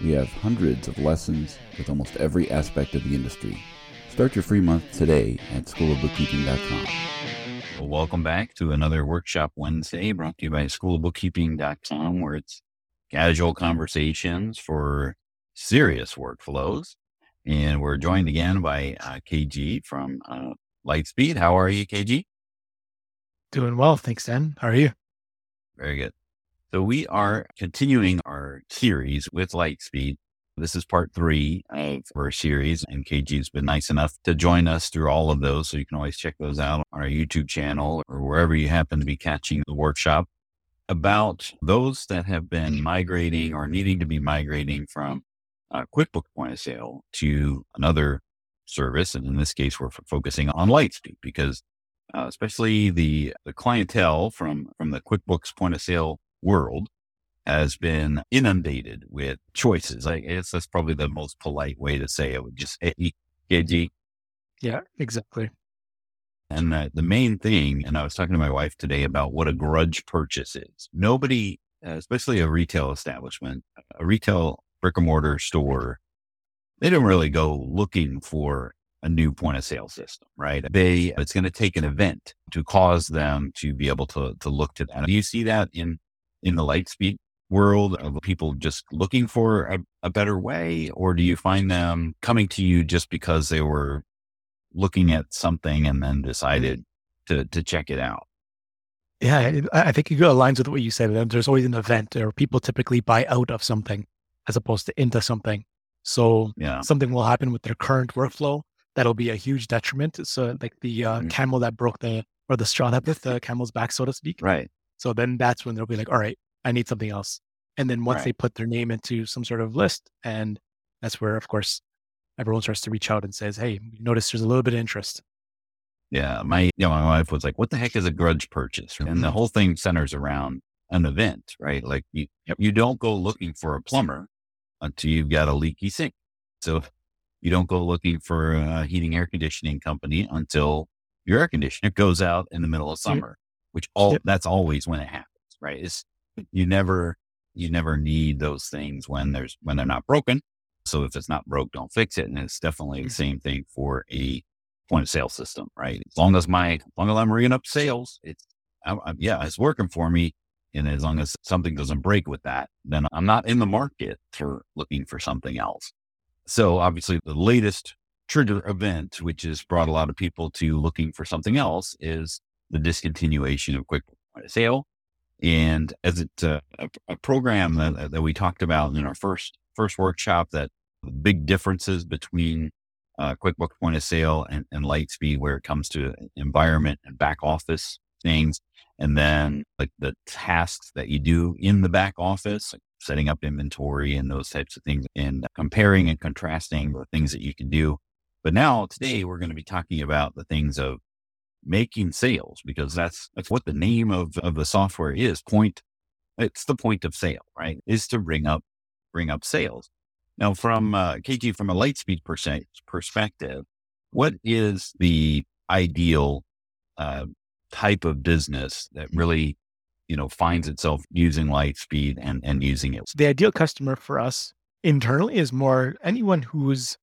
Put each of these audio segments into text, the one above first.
We have hundreds of lessons with almost every aspect of the industry. Start your free month today at schoolofbookkeeping.com. Well, welcome back to another Workshop Wednesday brought to you by schoolofbookkeeping.com, where it's casual conversations for serious workflows. And we're joined again by uh, KG from uh, Lightspeed. How are you, KG? Doing well. Thanks, Dan. How are you? Very good. So we are continuing our series with Lightspeed. This is part three of our series, and KG's been nice enough to join us through all of those. So you can always check those out on our YouTube channel or wherever you happen to be catching the workshop about those that have been migrating or needing to be migrating from uh, QuickBooks point of sale to another service. And in this case, we're f- focusing on Lightspeed because uh, especially the, the clientele from, from the QuickBooks point of sale world has been inundated with choices. I guess that's probably the most polite way to say it. Would just hey, KG. Yeah, exactly. And the, the main thing, and I was talking to my wife today about what a grudge purchase is. Nobody, uh, especially a retail establishment, a retail brick and mortar store, they don't really go looking for a new point of sale system, right? They, it's going to take an event to cause them to be able to, to look to that. Do you see that in, in the Lightspeed world of people just looking for a, a better way? Or do you find them coming to you just because they were looking at something and then decided to, to check it out? Yeah, I think it aligns with what you said. There's always an event, or people typically buy out of something as opposed to into something. So Yeah. something will happen with their current workflow that'll be a huge detriment. So like the uh, Mhm. camel that broke the or the straw that broke the camel's back, so to speak. Right. So then that's when they'll be like, all right, I need something else. And then once Right. they put their name into some sort of list, and that's where, of course, everyone starts to reach out and says, hey, notice there's a little bit of interest. Yeah, my you know, my wife was like, "What the heck is a grudge purchase?" And the mm-hmm. whole thing centers around an event, right? Like you you don't go looking for a plumber until you've got a leaky sink. So you don't go looking for a heating air conditioning company until your air conditioner goes out in the middle of mm-hmm. summer, which all Yep. that's always when it happens, right? It's you never you never need those things when there's when they're not broken. So if it's not broke, don't fix it. And it's definitely the mm. same thing for a point of sale system, right? As long as my, as long as I'm ringing up sales, it's, I, I, yeah, it's working for me. And as long as something doesn't break with that, then I'm not in the market for looking for something else. So obviously the latest trigger event, which has brought a lot of people to looking for something else is the discontinuation of quick point of sale. And as it's a, a, a program that, that we talked about in our first, first workshop that big differences between uh, QuickBooks point of sale and, and Lightspeed where it comes to environment and back office things. And then like the tasks that you do in the back office, like setting up inventory and those types of things and comparing and contrasting the things that you can do. But now today we're going to be talking about the things of making sales because that's, that's what the name of, of the software is. Point. It's the point of sale, right? Is to bring up, bring up sales. Now, from uh, KG, from a Lightspeed perspective, what is the ideal uh, type of business that really, you know, finds itself using Lightspeed and and using it? The ideal customer for us internally is more anyone who's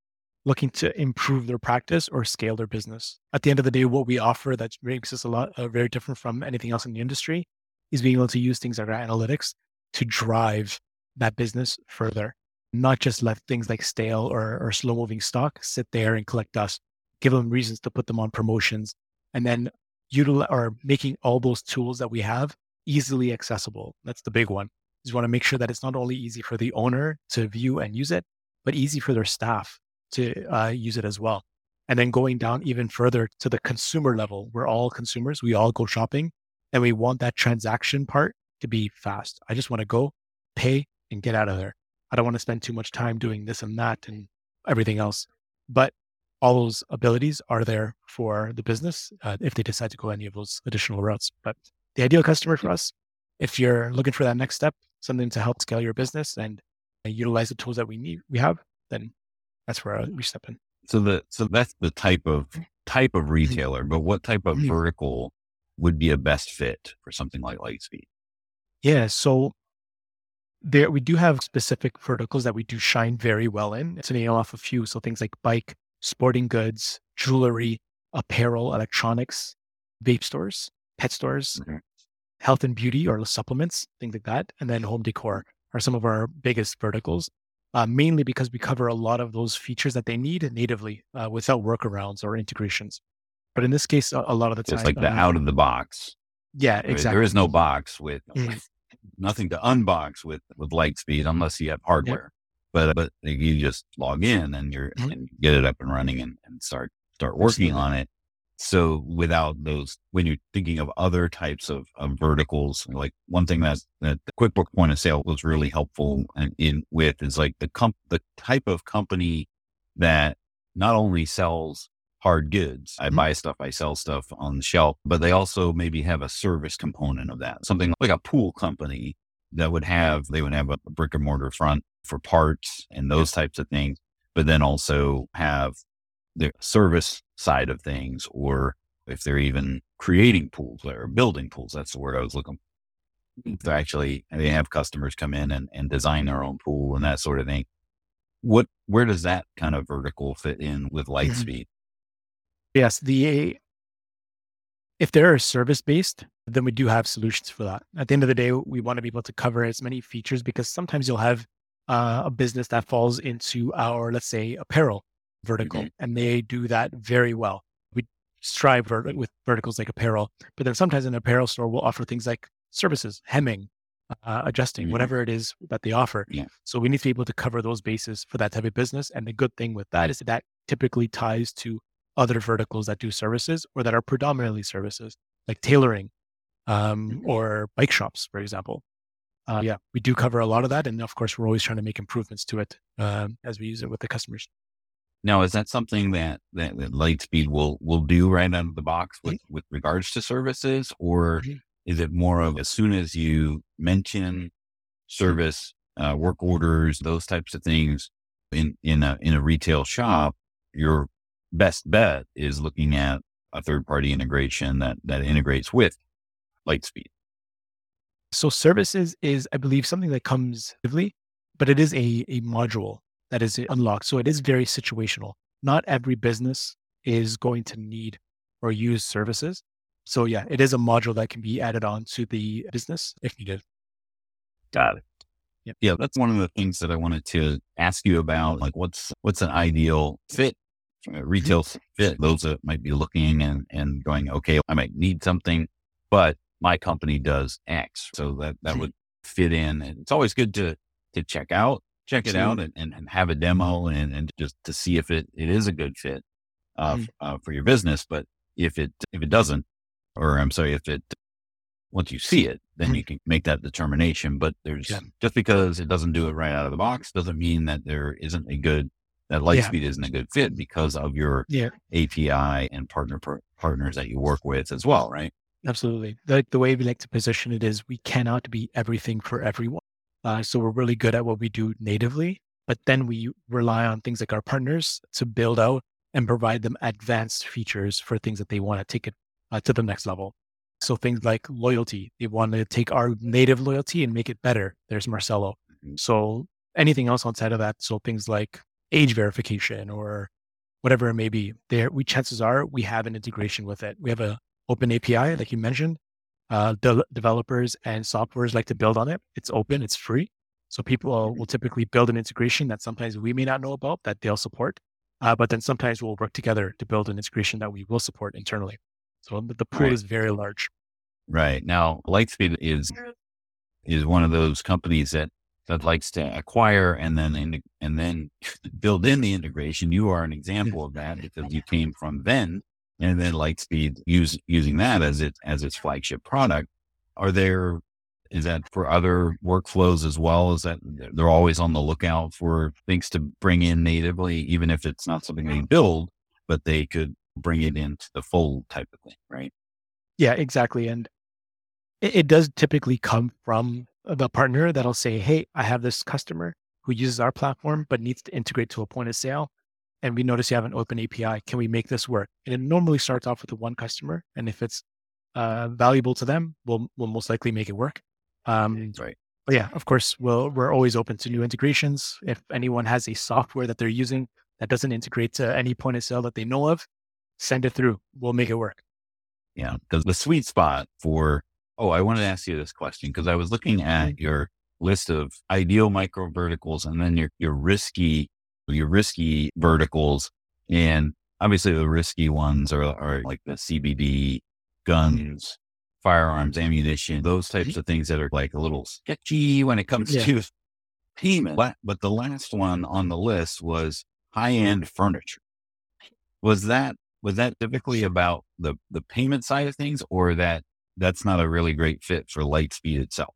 looking to improve their practice or scale their business. At the end of the day, what we offer that makes us a lot uh, very different from anything else in the industry is being able to use things like our analytics to drive that business further, not just let things like stale or, or slow moving stock sit there and collect dust, give them reasons to put them on promotions, and then utilize or making all those tools that we have easily accessible. That's the big one. Is want to make sure that it's not only easy for the owner to view and use it, but easy for their staff to uh, use it as well. And then going down even further to the consumer level, we're all consumers. We all go shopping and we want that transaction part to be fast. I just want to go pay and get out of there. I don't want to spend too much time doing this and that and everything else. But all those abilities are there for the business uh, if they decide to go any of those additional routes. But the ideal customer for us, if you're looking for that next step, something to help scale your business and, and utilize the tools that we need, we have, then that's where we step in. So the so that's the type of type of retailer, but what type of Mhm. vertical would be a best fit for something like Lightspeed? Yeah. So there we do have specific verticals that we do shine very well in. To nail off a few, so things like bike, sporting goods, jewelry, apparel, electronics, vape stores, pet stores, Mhm. health and beauty or supplements, things like that, and then home decor are some of our biggest verticals. Uh, mainly because we cover a lot of those features that they need natively uh, without workarounds or integrations. But in this case, a, a lot of the time, It's like the uh, out of the box. yeah, exactly. There is no box with Mhm. nothing to unbox with with Lightspeed unless you have hardware. But but you just log in and you're Mhm. and get it up and running and, and start start working Absolutely. on it. So without those, when you're thinking of other types of, of verticals, like one thing that that the QuickBooks point of sale was really helpful in, in with is like the comp the type of company that not only sells hard goods. I Mhm. buy stuff, I sell stuff on the shelf, but they also maybe have a service component of that. Something like a pool company that would have, they would have a brick and mortar front for parts and those types of things, but then also have the service side of things, or if they're even creating pools or building pools, that's the word I was looking. they're actually, they have customers come in and, and design their own pool and that sort of thing. What, where does that kind of vertical fit in with Lightspeed? Yes, the if they're service based, then we do have solutions for that. At the end of the day, we want to be able to cover as many features because sometimes you'll have uh, a business that falls into our, let's say, apparel vertical, Mhm. and they do that very well. We strive vert- with verticals like apparel, but then sometimes an apparel store will offer things like services, hemming, uh, adjusting, Mhm. whatever it is that they offer. Yeah. So we need to be able to cover those bases for that type of business. And the good thing with that is that, that typically ties to other verticals that do services or that are predominantly services, like tailoring um, or bike shops, for example. Uh, yeah, we do cover a lot of that. And of course, we're always trying to make improvements to it um, as we use it with the customers. Now, is that something that, that, that Lightspeed will, will do right out of the box with, with regards to services? Or Mhm. is it more of as soon as you mention service, uh, work orders, those types of things in, in a, in a retail shop, your best bet is looking at a third party integration that, that integrates with Lightspeed. So services is, I believe, something that comes but it is a, a module that is unlocked. So it is very situational. Not every business is going to need or use services. So yeah, it is a module that can be added on to the business if needed. Got it. Yep. Yeah, that's one of the things that I wanted to ask you about. Like, what's what's an ideal fit, uh, retail fit? Those that might be looking and and going, okay, I might need something, but my company does X, so that that would fit in. And it's always good to to check out, check it out, and, and, and have a demo and and just to see if it it is a good fit uh, Mhm. f- uh, for your business. But if it if it doesn't, or I'm sorry, if it once you see it, then Mhm. you can make that determination. But there's Yeah. just because it doesn't do it right out of the box doesn't mean that there isn't a good that Lightspeed isn't a good fit because of your Yeah. API and partner par- partners that you work with as well, right? Absolutely. Like the way we like to position it is we cannot be everything for everyone. Uh, so we're really good at what we do natively, but then we rely on things like our partners to build out and provide them advanced features for things that they want to take it uh, to the next level. So things like loyalty, they want to take our native loyalty and make it better. There's Marsello. Mhm. So anything else outside of that, so things like age verification or whatever it may be, there we chances are we have an integration with it. We have a open API, like you mentioned. Uh, de- developers and softwares like to build on it. It's open, it's free. So people will typically build an integration that sometimes we may not know about that they'll support. Uh, but then sometimes we'll work together to build an integration that we will support internally. So the, the pool Right. is very large. Right. Now, Lightspeed is is one of those companies that that likes to acquire and then in, and then build in the integration. You are an example of that because you came from Vend and then Lightspeed use using that as its as its flagship product. Are there is that for other workflows as well? Is that they're always on the lookout for things to bring in natively, even if it's not something they build, but they could bring it into the fold type of thing, right? Yeah, exactly. And it, it does typically come from the partner that'll say, Hey, I have this customer who uses our platform, but needs to integrate to a point of sale. And we notice you have an open API. Can we make this work? And it normally starts off with the one customer. And if it's uh, valuable to them, we'll, we'll most likely make it work. Um, right. But yeah, of course, we'll, we're always open to new integrations. If anyone has a software that they're using that doesn't integrate to any point of sale that they know of, send it through. We'll make it work. Yeah. Because the sweet spot for Oh, I wanted to ask you this question because I was looking at mm-hmm. your list of ideal micro verticals and then your, your risky, your risky verticals. And obviously the risky ones are, are like the CBD, guns, firearms, ammunition, those types mm-hmm. of things that are like a little sketchy when it comes yeah. to payment. But the last one on the list was high end furniture. Was that, was that typically about the, the payment side of things or that that's not a really great fit for Lightspeed itself?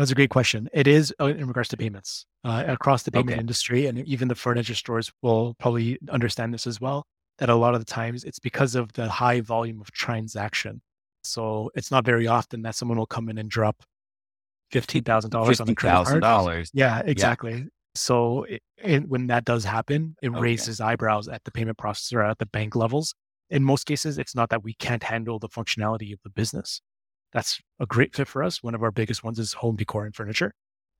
That's a great question. It is uh, in regards to payments uh, across the payment okay. industry, and even the furniture stores will probably understand this as well. That a lot of the times it's because of the high volume of transaction. So it's not very often that someone will come in and drop fifteen thousand dollars on a credit card. dollars. Yeah, exactly. Yeah. So it, it, when that does happen, it okay. raises eyebrows at the payment processor at the bank levels in most cases, it's not that we can't handle the functionality of the business. That's a great fit for us. One of our biggest ones is home decor and furniture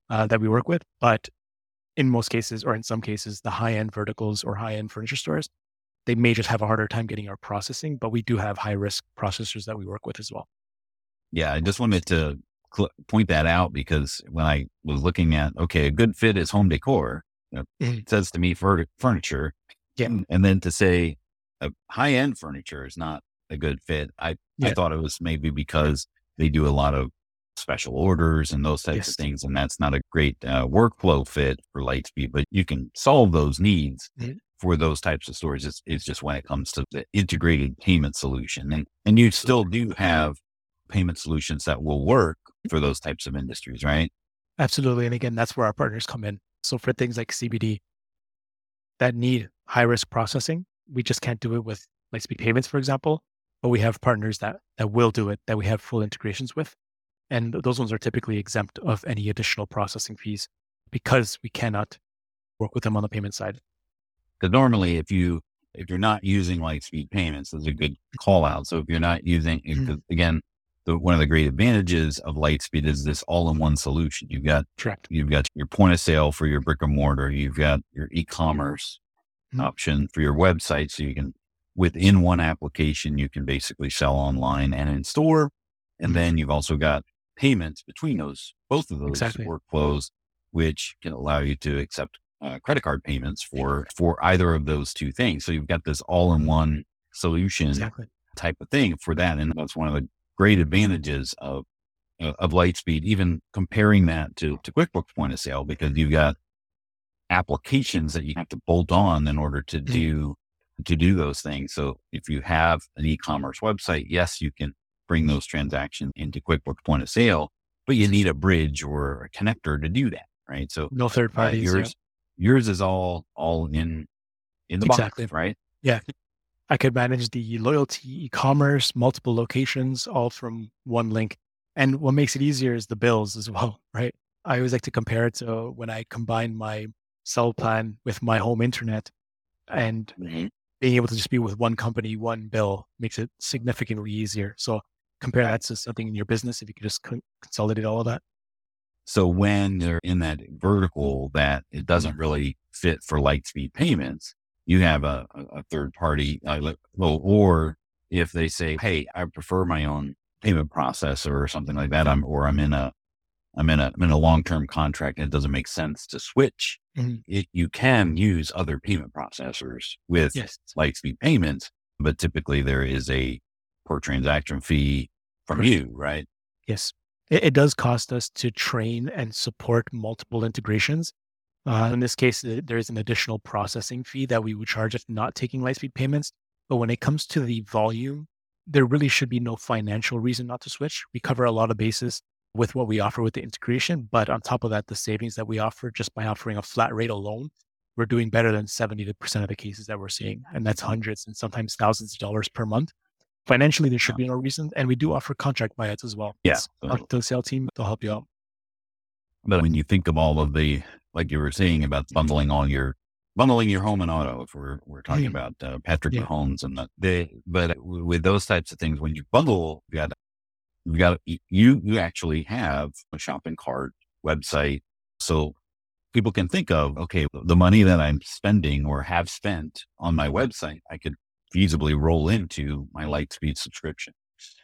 uh, that we work with. But in most cases, or in some cases, the high end verticals or high end furniture stores, they may just have a harder time getting our processing, but we do have high risk processors that we work with as well. Yeah, I just wanted to cl- point that out because when I was looking at, okay, a good fit is home decor, you know, mm-hmm. it says to me for furniture. Yeah. And then to say high end furniture is not a good fit. I, yeah. I thought it was maybe because they do a lot of special orders and those types yes. of things. And that's not a great uh, workflow fit for Lightspeed, but you can solve those needs mm-hmm. for those types of stores. It's, it's, just when it comes to the integrated payment solution. And, and you still do have payment solutions that will work for those types of industries, right? Absolutely. And again, that's where our partners come in. So for things like CBD that need high risk processing, we just can't do it with Lightspeed Payments, for example. But we have partners that that will do it, that we have full integrations with, and those ones are typically exempt of any additional processing fees because we cannot work with them on the payment side. Because normally, if you if you're not using Lightspeed Payments, there's a good call out. So if you're not using, mm-hmm. again, the, one of the great advantages of Lightspeed is this all-in-one solution. You've got Correct. You've got your point of sale for your brick and mortar. You've got your e-commerce mm-hmm. option for your website. So you can, within one application, you can basically sell online and in store. And mm-hmm. then you've also got payments between those, both of those exactly. workflows, which can allow you to accept uh, credit card payments for, for either of those two things. So you've got this all in one solution exactly. type of thing for that. And that's one of the great advantages of, uh, of Lightspeed, even comparing that to, to QuickBooks point of sale, because you've got applications that you have to bolt on in order to mm-hmm. do to do those things. So if you have an e-commerce website, yes, you can bring those transactions into QuickBooks point of sale, but you need a bridge or a connector to do that, right? So no third parties. Uh, yours, yeah. yours is all all in in the exactly. box, right? Yeah. I could manage the loyalty, e-commerce, multiple locations, all from one link. And what makes it easier is the bills as well, right? I always like to compare it to when I combine my cell plan with my home internet and. Being able to just be with one company, one bill makes it significantly easier. So compare that to something in your business if you could just consolidate all of that. So when you're in that vertical that it doesn't really fit for Lightspeed payments, you have a, a third party, uh, or if they say, Hey, I prefer my own payment processor or something like that, I'm, or I'm in a, I'm in a, I'm in a long-term contract and it doesn't make sense to switch. Mm-hmm. It, you can use other payment processors with yes. Lightspeed payments, but typically there is a per transaction fee from you, right? Yes. It, it, does cost us to train and support multiple integrations. Uh, in this case, there is an additional processing fee that we would charge if not taking Lightspeed payments. But when it comes to the volume, there really should be no financial reason not to switch. We cover a lot of bases with what we offer with the integration. But on top of that, the savings that we offer just by offering a flat rate alone, we're doing better than 70% of the cases that we're seeing. And that's hundreds and sometimes thousands of dollars per month. Financially, there should be no reason. And we do offer contract buyouts as well. Yeah. Talk to the sales team, they'll help you out. But when you think of all of the, like you were saying about bundling all your, bundling your home and auto, if we're, we're talking Mhm. about uh, Patrick Yeah. Mahomes and the, they, but with those types of things, when you bundle, you got, you got, you, you actually have a shopping cart website. So people can think of, okay, the money that I'm spending or have spent on my website, I could feasibly roll into my Lightspeed subscription,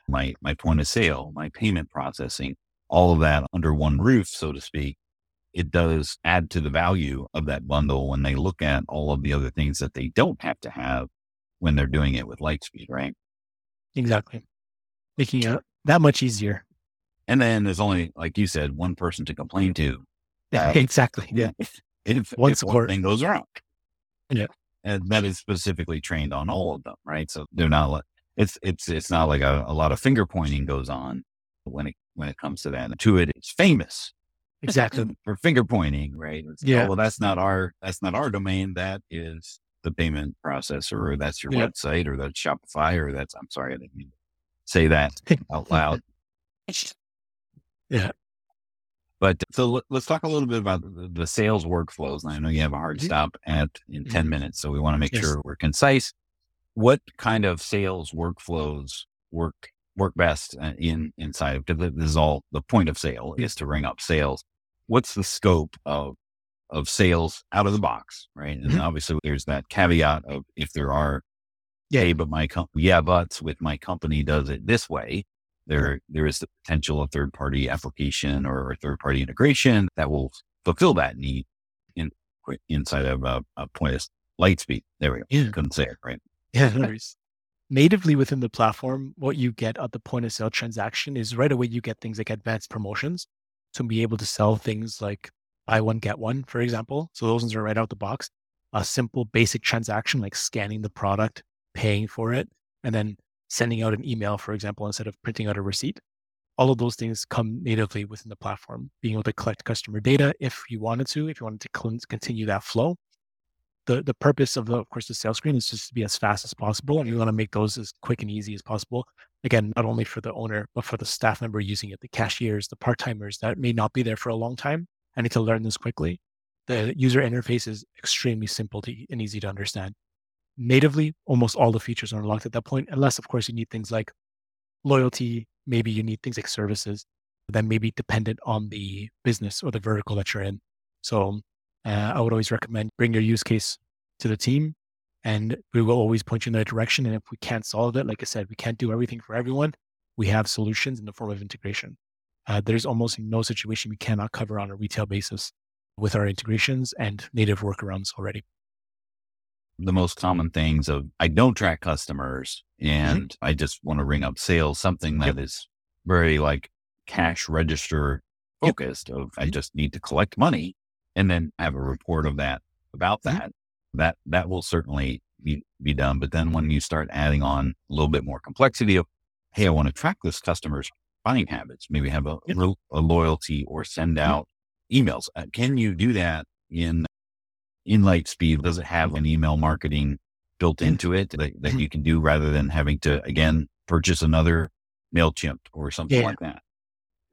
my, my point of sale, my payment processing, all of that under one roof, so to speak. It does add to the value of that bundle when they look at all of the other things that they don't have to have when they're doing it with Lightspeed, right? Exactly. Making it that much easier. And then there's only, like you said, one person to complain to. Yeah, Uh, exactly. Yeah. If, One if one thing goes wrong. Yeah. And that is specifically trained on all of them, right? So they're not like, it's, it's, it's not like a, a lot of finger pointing goes on when it, when it comes to that. Intuit it's famous Exactly. for finger pointing, right? It's, oh, Yeah. well, that's not our, that's not our domain. That is the payment processor or that's your Yeah. website or that's Shopify or that's, I'm sorry, I didn't mean to say that out loud. Yeah. But so let- let's talk a little bit about the, the sales workflows. And I know you have a hard Mhm. stop at in 10 Mhm. minutes. So we want to make Yes. sure we're concise. What kind of sales workflows work work best uh, in inside of because this is all the point of sale is to ring up sales. What's the scope of of sales out of the box, right? And Mhm. obviously there's that caveat of if there are Yeah. hey, but my company, yeah, but with my company does it this way. There, there is the potential of third party application or third party integration that will fulfill that need in inside of a, a point of Lightspeed. There we go. Yeah. Couldn't say it right. Yeah, no worries. Natively within the platform, what you get at the point of sale transaction is right away you get things like advanced promotions to be able to sell things like buy one, get one, for example. So those ones are right out the box. A simple basic transaction like scanning the product, paying for it, and then sending out an email, for example, instead of printing out a receipt. All of those things come natively within the platform, being able to collect customer data if you wanted to, if you wanted to continue that flow. The the purpose of the, of course the sales screen is just to be as fast as possible and you want to make those as quick and easy as possible. Again not only for the owner but for the staff member using it the cashiers the part-timers that may not be there for a long time and need to learn this quickly. The user interface is extremely simple to, and easy to understand natively almost all the features are unlocked at that point unless of course you need things like loyalty maybe you need things like services that may be dependent on the business or the vertical that you're in so uh, I would always recommend bring your use case to the team and we will always point you in the right direction. And if we can't solve it, like I said, we can't do everything for everyone. We have solutions in the form of integration. Uh, there's almost no situation we cannot cover on a retail basis with our integrations and native workarounds already. The most common things of I don't track customers Mm-hmm. and I just want to ring up sales, something that is very like cash register Yep. focused of I just need to collect money and then have a report of that about Mhm. that. That that will certainly be be done. But then when you start adding on a little bit more complexity of, hey, I want to track this customer's buying habits, maybe have a, Yep. a loyalty or send out emails. Uh, Can you do that in in Lightspeed? Does it have an email marketing built Mhm. into it that, that Mhm. you can do rather than having to again purchase another MailChimp or something Yeah. like that?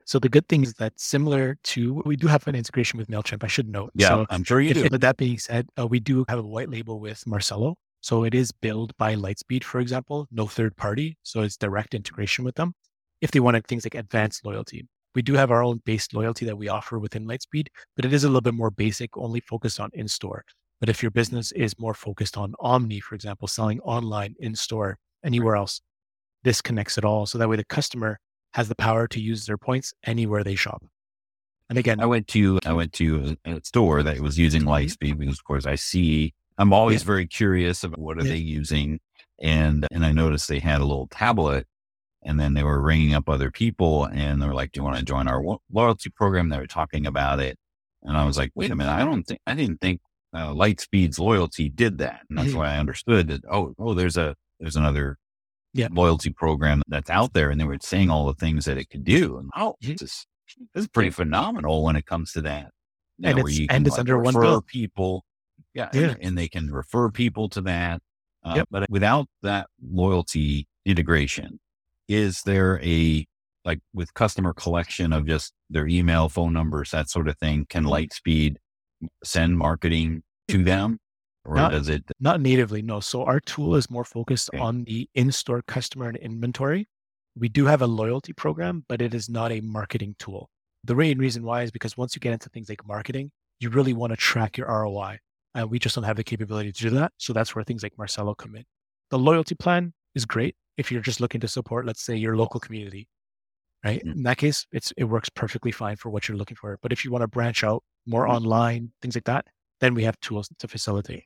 So the good thing is that similar to we do have an integration with Mailchimp. I should note. Yeah, So I'm sure you If- do. But that being said, uh, we do have a white label with Marsello. So it is billed by Lightspeed, for example, no third party. So it's direct integration with them. If they wanted things like advanced loyalty, we do have our own base loyalty that we offer within Lightspeed, but it is a little bit more basic, only focused on in store. But if your business is more focused on Omni, for example, selling online, in store, anywhere else, this connects it all. So that way the customer has the power to use their points anywhere they shop. And again, I went to I went to a, store that was using mm-hmm. Lightspeed because of course I see I'm always Yeah. very curious about what are Yeah. they using and and I noticed they had a little tablet and then they were ringing up other people and they were like do you want to join our wo- loyalty program they were talking about it and I was like wait a minute I don't think I didn't think uh, Lightspeed's loyalty did that and that's Mhm. why I understood that oh oh there's a there's another Yeah. loyalty program that's out there and they were saying all the things that it could do and oh Mhm. this this is pretty phenomenal when it comes to that. You and know, it's, and it's like under one bill. people. Yeah, yeah. And, and, they can refer people to that. Uh, yep. But without that loyalty integration, is there a like with customer collection of just their email, phone numbers, that sort of thing? Can mm-hmm. Lightspeed send marketing to them? Or not, does it not natively? No. So our tool is more focused okay. on the in-store customer and inventory. We do have a loyalty program, but it is not a marketing tool. The main reason why is because once you get into things like marketing, you really want to track your ROI. And we just don't have the capability to do that. So that's where things like Marsello come in. The loyalty plan is great if you're just looking to support, let's say, your local community, right? Mm-hmm. In that case, it's it works perfectly fine for what you're looking for. But if you want to branch out more mm-hmm. online, things like that, then we have tools to facilitate.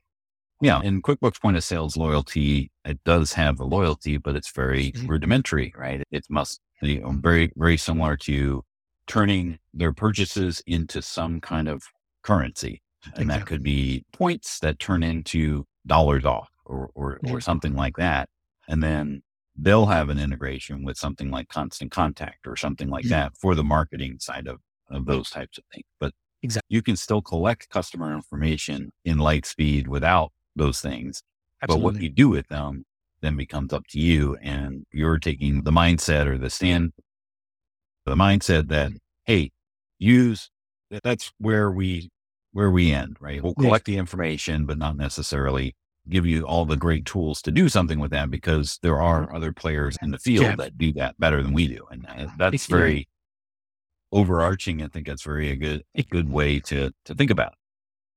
Yeah. In QuickBooks point of sales loyalty, it does have the loyalty, but it's very mm-hmm. rudimentary, right? It must be very, very similar to turning their purchases into some kind of currency. And exactly. that could be points that turn into dollars off or, or, or something like that. And then they'll have an integration with something like constant contact or something like mm-hmm. that for the marketing side of, of those types of things. But exactly. you can still collect customer information in Lightspeed without those things. Absolutely. But what you do with them then becomes up to you. And you're taking the mindset or the stand, the mindset that, mm-hmm. hey, use that's where we where we end, right? We'll collect the information, but not necessarily give you all the great tools to do something with that because there are other players in the field yeah. that do that better than we do. And uh, that's very overarching. I think that's very a good a good way to to think about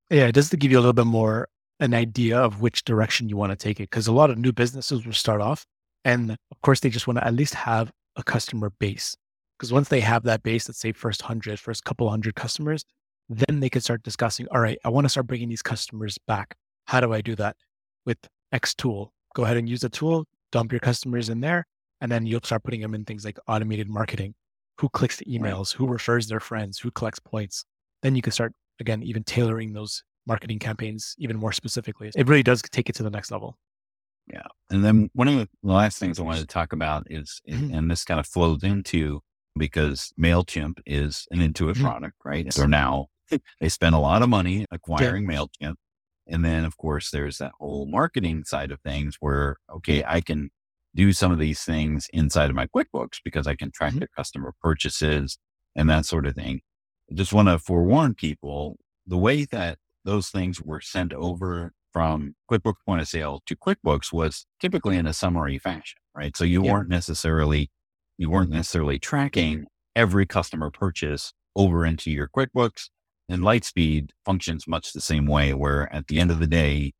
it. Yeah, just to give you a little bit more an idea of which direction you want to take it. Because a lot of new businesses will start off, and of course, they just want to at least have a customer base. Because once they have that base, let's say first hundred, first couple hundred customers, then they can start discussing. All right, I want to start bringing these customers back. How do I do that? With X tool, go ahead and use the tool, dump your customers in there, and then you'll start putting them in things like automated marketing. Who clicks the emails? Who refers their friends? Who collects points? Then you can start again, even tailoring those marketing campaigns even more specifically. It really does take it to the next level. Yeah. And then one of the last things I wanted to talk about is, mm-hmm. and this kind of flows into because MailChimp is an Intuit mm-hmm. product, right? So now they spend a lot of money acquiring yeah. MailChimp. And then, of course, there's that whole marketing side of things where, okay, I can do some of these things inside of my QuickBooks because I can track mm-hmm. their customer purchases and that sort of thing. I just want to forewarn people the way that those things were sent over from QuickBooks point of sale to QuickBooks was typically in a summary fashion, right? So you yeah. weren't necessarily you weren't necessarily tracking every customer purchase over into your QuickBooks. And Lightspeed functions much the same way, where at the end of the day,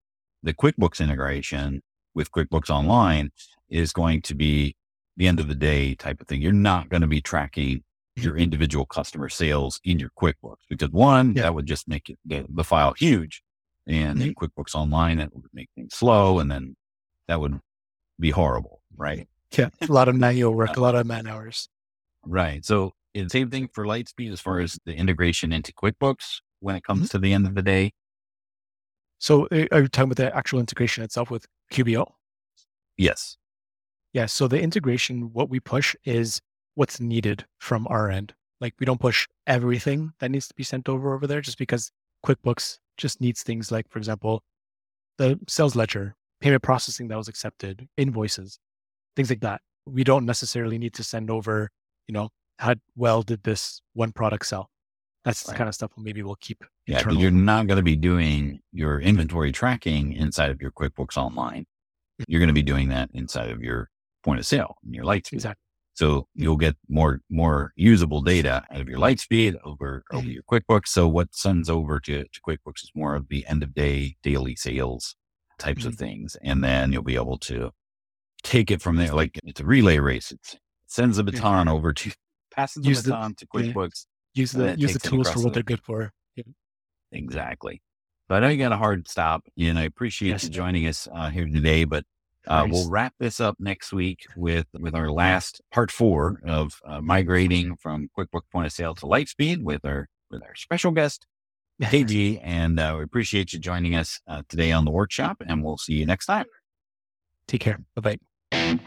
the QuickBooks integration with QuickBooks Online is going to be the end of the day type of thing. You're not going to be tracking your individual customer sales in your QuickBooks because one, yeah. that would just make it, the, the file huge. And mm-hmm. in QuickBooks Online, it would make things slow. And then that would be horrible, right? Yeah. A lot of manual work, a lot of man hours. Right. So same thing for Lightspeed as far as the integration into QuickBooks when it comes mm-hmm. to the end of the day. So are you talking about the actual integration itself with QBO? Yes. Yeah. So the integration, what we push is what's needed from our end. Like we don't push everything that needs to be sent over over there just because QuickBooks just needs things like, for example, the sales ledger, payment processing that was accepted, invoices, things like that. We don't necessarily need to send over, you know, how well did this one product sell? That's right. the kind of stuff maybe we'll keep. Yeah, but you're not going to be doing your inventory tracking inside of your QuickBooks Online. You're going to be doing that inside of your point of sale in your Lightspeed. Exactly. So you'll get more more usable data out of your Lightspeed over over mm-hmm. your QuickBooks. So what sends over to, to QuickBooks is more of the end of day daily sales types mm-hmm. of things, and then you'll be able to take it from there. Like it's a relay race. It's, it sends the baton yeah. over to passes the use baton the, to QuickBooks. Yeah. Use the use the tools for what they're good for. Yeah. Exactly. So I know you got a hard stop, and I appreciate yes, you joining us uh, here today. But uh, we'll wrap this up next week with with our last part four of uh, migrating from QuickBooks Point of Sale to Lightspeed with our with our special guest KG, and uh, we appreciate you joining us uh, today on the workshop. And we'll see you next time. Take care. Bye bye.